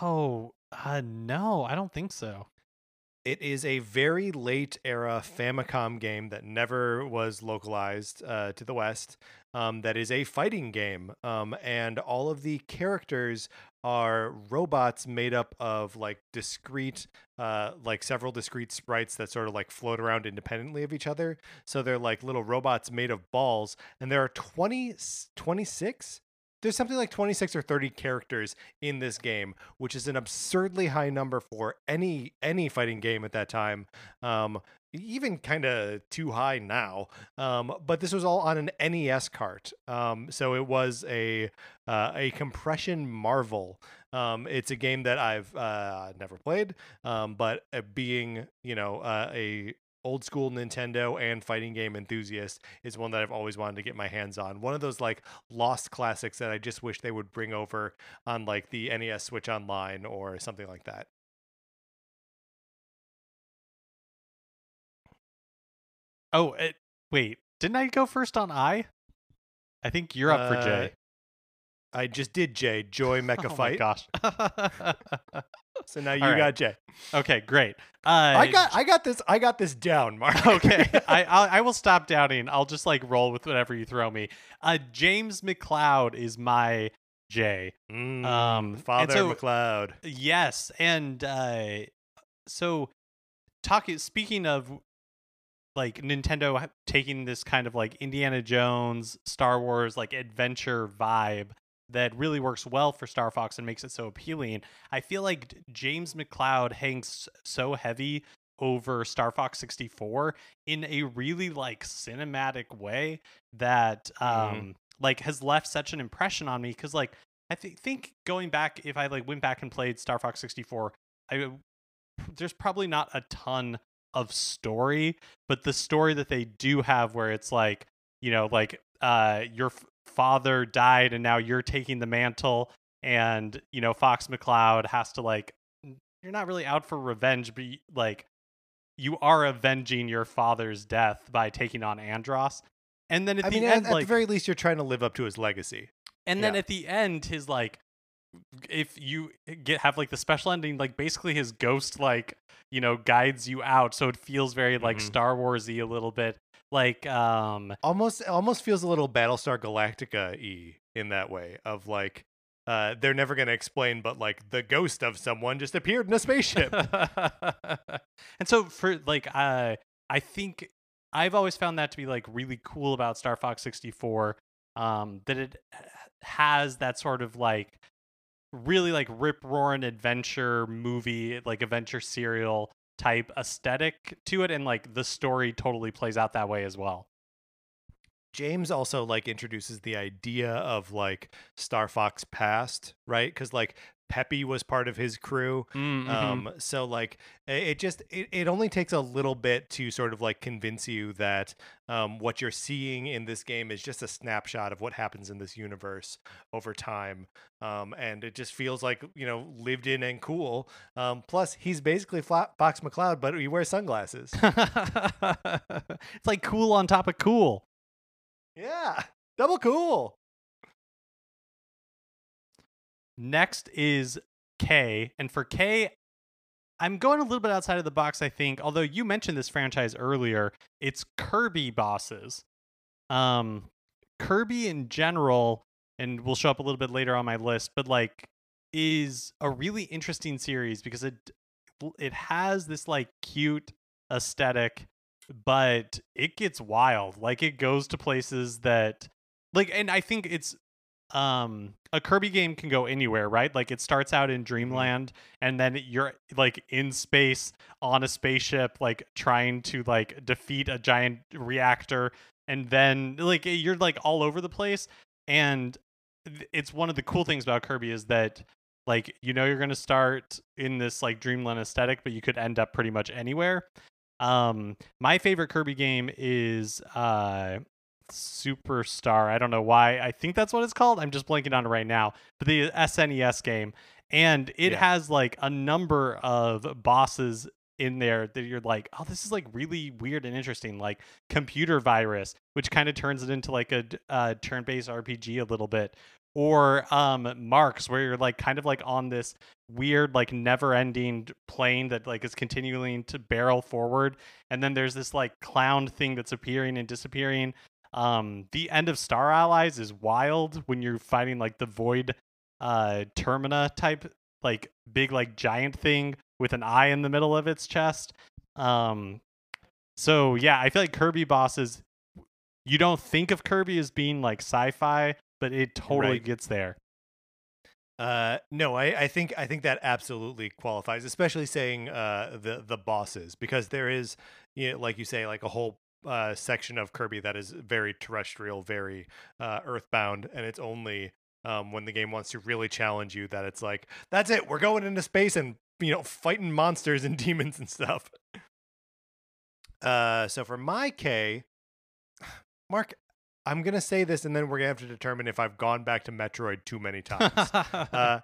Oh, uh, no, I don't think so. It is a very late era Famicom game that never was localized uh, to the West. Um, that is a fighting game, um, and all of the characters are robots made up of like discrete, uh, like several discrete sprites that sort of like float around independently of each other. So they're like little robots made of balls, and there are 20, 26 there's something like 26 or 30 characters in this game which is an absurdly high number for any any fighting game at that time um, even kind of too high now um, but this was all on an nes cart um, so it was a uh, a compression marvel. Um, it's a game that i've uh, never played um, but uh, being you know uh, a old school Nintendo and fighting game enthusiast is one that I've always wanted to get my hands on. One of those like lost classics that I just wish they would bring over on like the NES Switch Online or something like that. Oh, it, wait, didn't I go first on I? I think you're up for J. Uh, I just did J, Joy Mecha <laughs> oh Fight. gosh. <laughs> So now you All right. got Jay. okay, great. Uh, I got I got this I got this down, Mark. <laughs> okay, <laughs> I I'll, I will stop doubting. I'll just like roll with whatever you throw me. Uh, James McCloud is my Jay. Mm, Um, Father so- McCloud. Yes, and uh, so talking. Speaking of like Nintendo taking this kind of like Indiana Jones, Star Wars like adventure vibe that really works well for Star Fox and makes it so appealing. I feel like James McCloud hangs so heavy over Star Fox 64 in a really like cinematic way that um Mhm. like has left such an impression on me cuz like I th- think going back if I like went back and played Star Fox 64 I there's probably not a ton of story but the story that they do have where it's like you know like uh your father died and now you're taking the mantle and you know Fox McCloud has to like you're not really out for revenge but like you are avenging your father's death by taking on Andross and then at I the mean, end at, at the very least, you're trying to live up to his legacy. and then Yeah. at the end, his like, if you get have like the special ending, like basically his ghost like you know guides you out, so it feels very like Mhm. Star Warsy a little bit. Like, um, Almost, almost feels a little Battlestar Galactica y in that way. Of like, uh, they're never going to explain, but like the ghost of someone just appeared in a spaceship. <laughs> and so for like, uh, I think I've always found that to be like really cool about Star Fox 64. Um, that it has that sort of like really like rip roaring adventure movie, like adventure serial type aesthetic to it, and like the story totally plays out that way as well. James also like introduces the idea of like Star Fox past, right? Because like Peppy was part of his crew. Mm-hmm. Um, so like it just it, it only takes a little bit to sort of like convince you that um, what you're seeing in this game is just a snapshot of what happens in this universe over time. Um, and it just feels like you know lived in and cool. Um, plus he's basically Fla- Fox McCloud, but he wears sunglasses. <laughs> it's like cool on top of cool. yeah, double cool. Next is K, and for K, I'm going a little bit outside of the box. I think, although you mentioned this franchise earlier, it's Kirby bosses. Um, Kirby in general, and will show up a little bit later on my list, but like is a really interesting series because it it has this like cute aesthetic, but it gets wild. Like it goes to places that like, and I think it's um a Kirby game can go anywhere, right? Like it starts out in Dreamland and then you're like in space on a spaceship like trying to like defeat a giant reactor and then like you're like all over the place and it's one of the cool things about Kirby is that like you know you're going to start in this like Dreamland aesthetic but you could end up pretty much anywhere. Um my favorite Kirby game is uh Superstar. I don't know why. I think that's what it's called. I'm just blanking on it right now. But the SNES game, and it Yeah. has like a number of bosses in there that you're like, oh, this is like really weird and interesting, like computer virus, which kind of turns it into like a uh, turn-based RPG a little bit, or um Marx where you're like kind of like on this weird like never-ending plane that like is continuing to barrel forward, and then there's this like clown thing that's appearing and disappearing. Um, the end of Star Allies is wild when you're fighting like the void uh termina type like big like giant thing with an eye in the middle of its chest. Um, so yeah, I feel like Kirby bosses. You don't think of Kirby as being like sci-fi, but it totally Right. gets there. Uh, no, I, I think I think that absolutely qualifies, especially saying uh, the the bosses, because there is, you know, like you say, like a whole uh, section of Kirby that is very terrestrial, very uh, earthbound, and it's only um, when the game wants to really challenge you that it's like, that's it, we're going into space and you know fighting monsters and <laughs> demons and stuff. Uh, so for my K, <sighs> Mark, I'm gonna say this, and then we're gonna have to determine if I've gone back to Metroid too many times. <laughs> uh,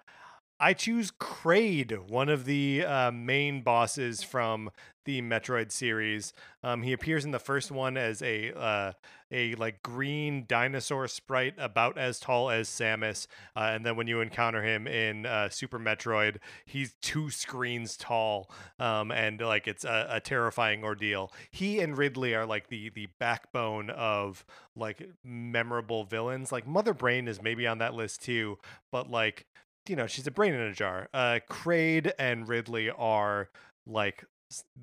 I choose Kraid, one of the uh, main bosses from the Metroid series. Um, he appears in the first one as a uh, a like green dinosaur sprite, about as tall as Samus, uh, and then when you encounter him in uh, Super Metroid, he's two screens tall, um, and like it's a, a terrifying ordeal. He and Ridley are like the the backbone of like memorable villains. Like Mother Brain is maybe on that list too, but like you know, she's a brain in a jar. Uh, Kraid and Ridley are like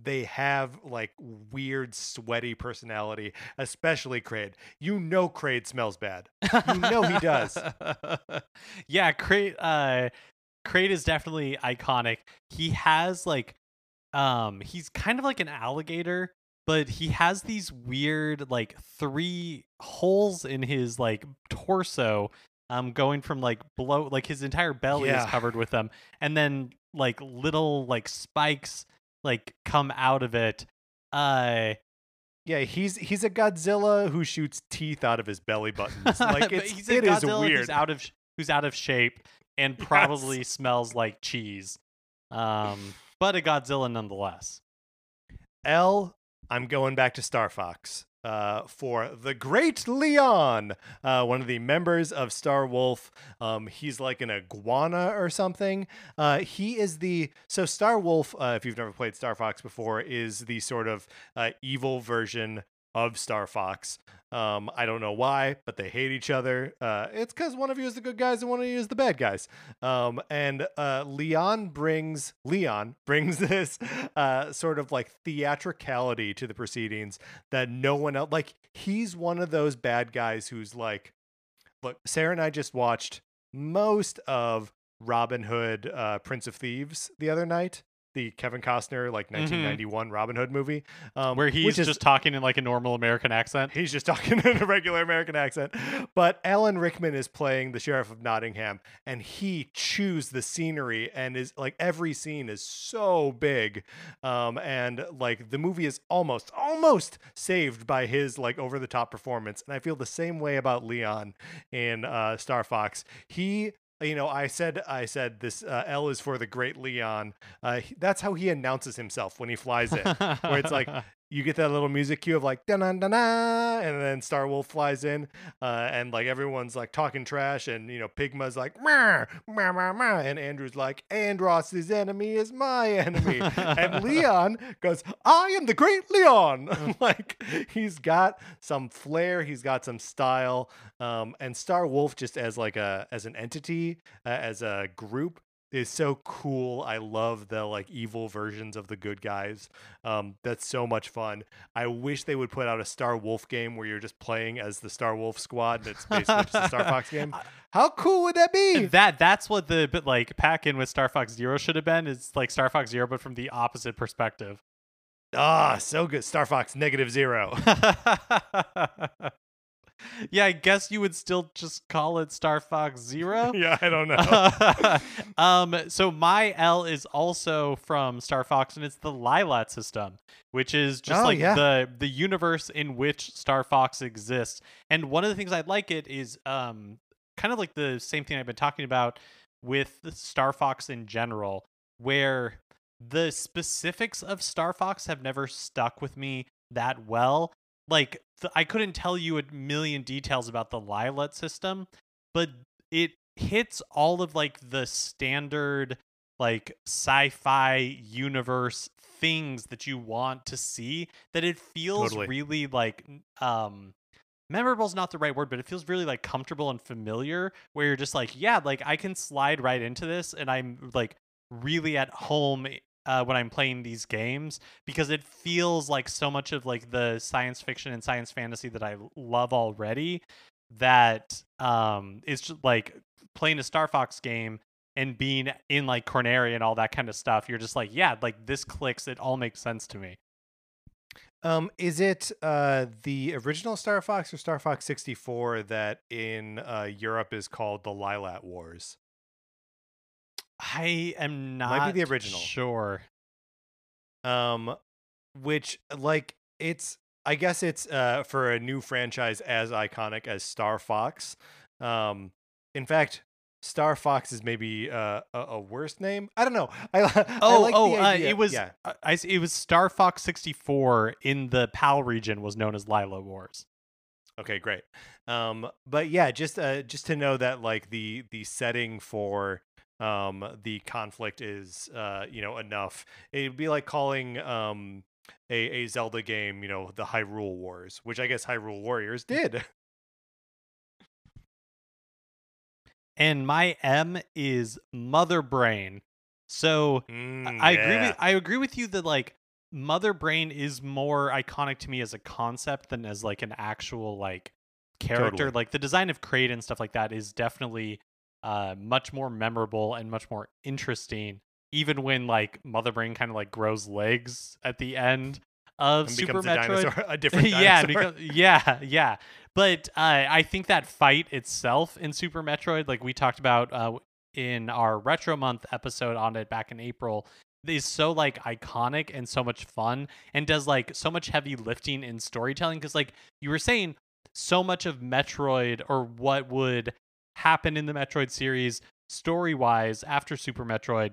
they have like weird sweaty personality, especially Kraid. You know Kraid smells bad. You know he does. <laughs> yeah, Kraid uh Kraid is definitely iconic. He has like um he's kind of like an alligator, but he has these weird like three holes in his like torso um going from like below like his entire belly is covered with them and then like little like spikes like come out of it. Uh Yeah, he's he's a Godzilla who shoots teeth out of his belly buttons. <laughs> Like it's he's a it is Godzilla weird. Who's out of who's out of shape and <laughs> Yes. probably smells like cheese. Um, but a Godzilla nonetheless. L, I'm going back to Star Fox uh, for the Great Leon, uh, one of the members of Star Wolf. Um, he's like an iguana or something. Uh, he is the so Star Wolf. Uh, if you've never played Star Fox before, is the sort of uh, evil version of Star Fox. Um, I don't know why, but they hate each other. Uh, it's because one of you is the good guys and one of you is the bad guys. Um, and uh, Leon brings Leon <laughs> brings this uh, sort of like theatricality to the proceedings that no one else like. He's one of those bad guys who's like, look, Sarah and I just watched most of Robin Hood, uh, Prince of Thieves the other night. The Kevin Costner like 1991 Robin Hood movie, um, Where he's is just talking in like a normal American accent. He's just talking <laughs> in a regular American accent. But Alan Rickman is playing the sheriff of Nottingham, and he chews the scenery, and is like every scene is so big, um, and like the movie is almost almost saved by his like over the top performance. And I feel the same way about Leon in uh, Star Fox. He you know, I said, I said this uh, L is for the great Leon. Uh, that's how he announces himself when he flies in, where it's like <laughs> you get that little music cue of like da da da da, and then Star Wolf flies in, uh, and like everyone's like talking trash, and you know Pigma's like meh, meh, meh, meh, and Andrew's like Andross's enemy is my enemy, and <laughs> Leon goes, I am the great Leon. <laughs> <laughs> like he's got some flair, he's got some style, um, and Star Wolf just as like a as an entity, uh, as a group is so cool. I love the like evil versions of the good guys. Um, that's so much fun. I wish they would put out a Star Wolf game where you're just playing as the Star Wolf squad. That's basically just a Star <laughs> Fox game. How cool would that be? that that's what the but like pack in with Star Fox Zero should have been. It's like Star Fox Zero, but from the opposite perspective. Ah, so good. Star Fox negative zero. <laughs> <laughs> <laughs> yeah, I guess you would still just call it Star Fox Zero. <laughs> yeah, I don't know. <laughs> um, so my L is also from Star Fox, and it's the Lylat system, which is just Oh, like yeah. the the universe in which Star Fox exists. And one of the things I like it is um, kind of like the same thing I've been talking about with Star Fox in general, where the specifics of Star Fox have never stuck with me that well. Like th- I couldn't tell you a million details about the Lylat system, but it hits all of like the standard like sci-fi universe things that you want to see that it feels Totally. really like um memorable is not the right word but it feels really like comfortable and familiar where you're just like yeah like i can slide right into this and i'm like really at home uh, when i'm playing these games because it feels like so much of like the science fiction and science fantasy that I love already that um it's just like playing a star fox game and being in like corneria and all that kind of stuff you're just like yeah like this clicks it all makes sense to me Um, is it uh the original Star Fox or Star Fox 64 that in uh Europe is called the Lylat Wars? I am not Might be the original. sure Um, which like it's I guess it's uh for a new franchise as iconic as Star Fox. Um, in fact, Star Fox is maybe uh, a, a worse name. I don't know. <laughs> I, I Oh, like oh, uh, it was yeah. uh, I, it was Star Fox 64 in the PAL region was known as Lylat Wars. Okay, great. Um, but yeah, just uh, just to know that like the the setting for um the conflict is uh you know enough. It'd be like calling um a a Zelda game you know the Hyrule Wars, which I guess Hyrule Warriors did. <laughs> And my M is Mother Brain. So I- Mm, I agree with I agree with you that like Mother Brain is more iconic to me as a concept than as like an actual like character. Totally. Like the design of Kraid and stuff like that is definitely uh much more memorable and much more interesting. Even when like Mother Brain kind of like grows legs at the end of and Super becomes a Metroid. dinosaur, <laughs> a <laughs> different yeah, because, yeah, yeah. But uh, I think that fight itself in Super Metroid, like we talked about uh, in our Retro Month episode on it back in April, is so like iconic and so much fun, and does like so much heavy lifting in storytelling. Because like you were saying, so much of Metroid or what would happen in the Metroid series story wise after Super Metroid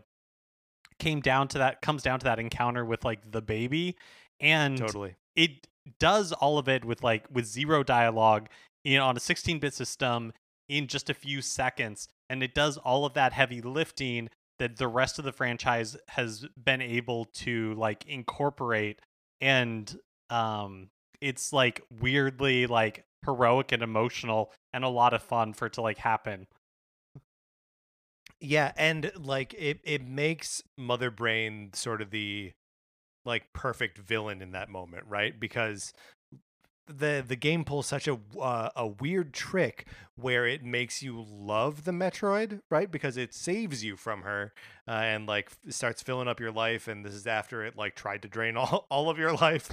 came down to that comes down to that encounter with like the baby. And totally. it does all of it with like with zero dialogue in on a 16-bit system in just a few seconds. And it does all of that heavy lifting that the rest of the franchise has been able to like incorporate. And um it's like weirdly like heroic and emotional and a lot of fun for it to like happen Yeah, and like it it makes Mother Brain sort of the like perfect villain in that moment, right? Because the the game pulls such a uh, a weird trick where it makes you love the Metroid, right? Because it saves you from her uh, and like starts filling up your life and this is after it like tried to drain <laughs> all, all of your life.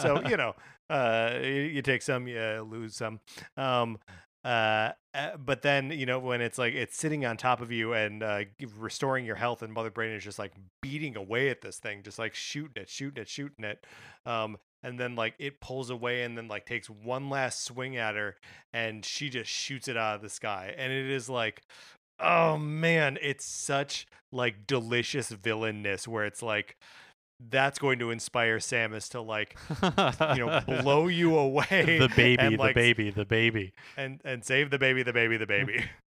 so, you <laughs> know, uh you, you take some, you lose some. Um uh, uh, but then you know when it's like it's sitting on top of you and uh, restoring your health, and Mother Brain is just like beating away at this thing, just like shooting it, shooting it, shooting it. Um, and then like it pulls away and then like takes one last swing at her, and she just shoots it out of the sky, and it is like, oh man, it's such like delicious villainness where it's like that's going to inspire Samus to like you know <laughs> blow you away the baby and, the baby the baby and and save the baby, the baby, the baby. <laughs>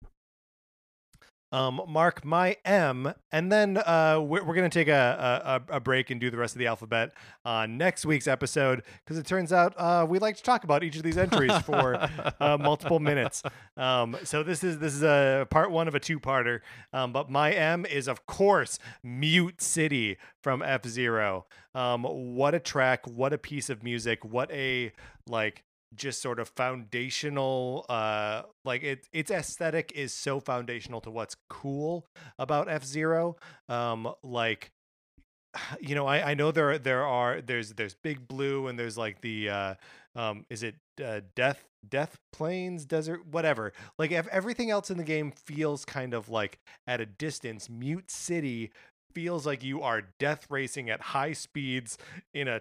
um, mark my M, and then uh, we're, we're gonna take a, a a break and do the rest of the alphabet on next week's episode because it turns out uh, we like to talk about each of these entries for <laughs> uh, multiple minutes. Um, so this is this is a part one of a two-parter. Um, but my M is of course Mute City from F Zero. Um, what a track! What a piece of music! What a like just sort of foundational uh like it its aesthetic is so foundational to what's cool about F-Zero um like <sighs> you know I I know there there are there's there's Big Blue and there's like the uh um is it uh, death death plains desert whatever. Like if everything else in the game feels kind of like at a distance. Mute city feels like you are death racing at high speeds in a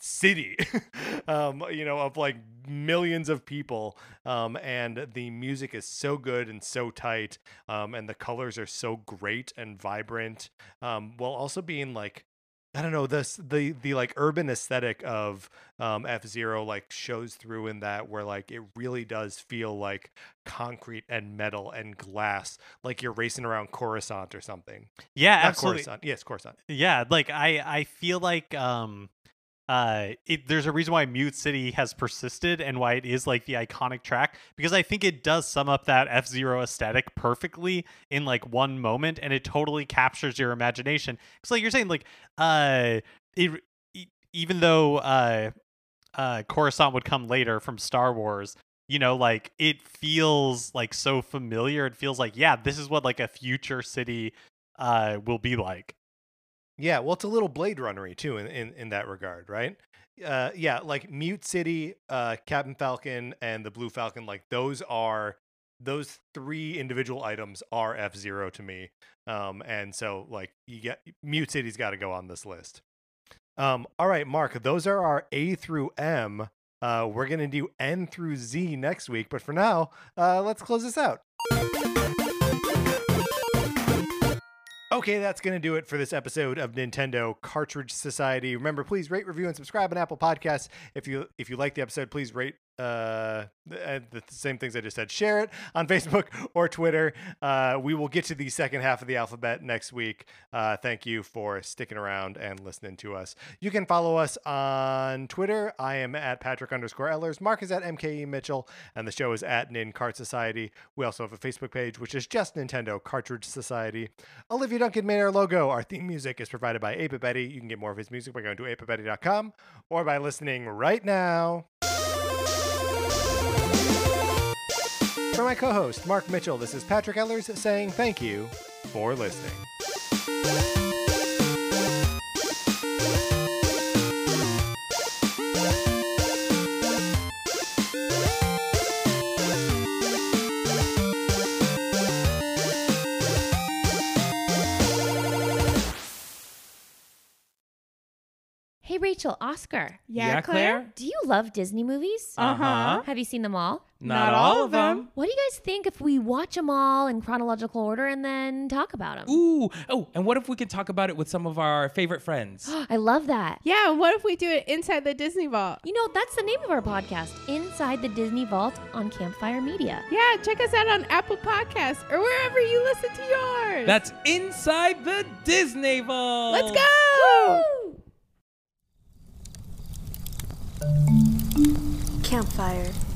city <laughs> um you know of like millions of people um and the music is so good and so tight um and the colors are so great and vibrant um while also being like I don't know this the the like urban aesthetic of um, F Zero like shows through in that where like it really does feel like concrete and metal and glass like you're racing around Coruscant or something. Yeah, Not absolutely. Coruscant. Yes, Coruscant. Yeah, like I I feel like um uh it, there's a reason why Mute City has persisted and why it is like the iconic track because I think it does sum up that F-Zero aesthetic perfectly in like one moment and it totally captures your imagination. Cuz like you're saying like uh it e- even though uh uh Coruscant would come later from Star Wars you know like it feels like so familiar it feels like yeah this is what like a future city uh will be like Yeah, well, it's a little Blade Runnery too in, in, in that regard, right? Uh, yeah, like Mute City, uh, Captain Falcon, and the Blue Falcon, like those are those three individual items are F Zero to me. Um, and so like you get Mute City's got to go on this list. Um, all right, Mark, those are our A through M. Uh, we're gonna do N through Z next week, but for now, uh, let's close this out. Okay, that's going to do it for this episode of Nintendo Cartridge Society. Remember, please rate, review, and subscribe on Apple Podcasts. If you if you like the episode, please rate uh, the, same things I just said. Share it on <laughs> Facebook or Twitter. Uh, we will get to the second half of the alphabet next week. Uh, thank you for sticking around and listening to us. You can follow us on Twitter. I am at Patrick underscore Ellers. Mark is at MKE Mitchell, and the show is at Nin Cart Society. We also have a Facebook page, which is just Nintendo Cartridge Society. Olivia Duncan made our logo. Our theme music is provided by Ape Betty. You can get more of his music by going to apebetty.com or by listening right now. For my co host, Mark Mitchell, this is Patrick Ellers saying thank you for listening. Rachel, Oscar. Yeah, Claire? Do you love Disney movies? Uh-huh. Have you seen them all? Not all of them. What do you guys think if we watch them all in chronological order and then talk about them? Ooh. Oh, and what if we could talk about it with some of our favorite friends? <gasps> I love that. Yeah, and what if we do it inside the Disney Vault? You know, that's the name of our podcast, Inside the Disney Vault on Campfire Media. Yeah, check us out on Apple Podcasts or wherever you listen to yours. That's inside the Disney Vault. Let's go! Woo! Campfire.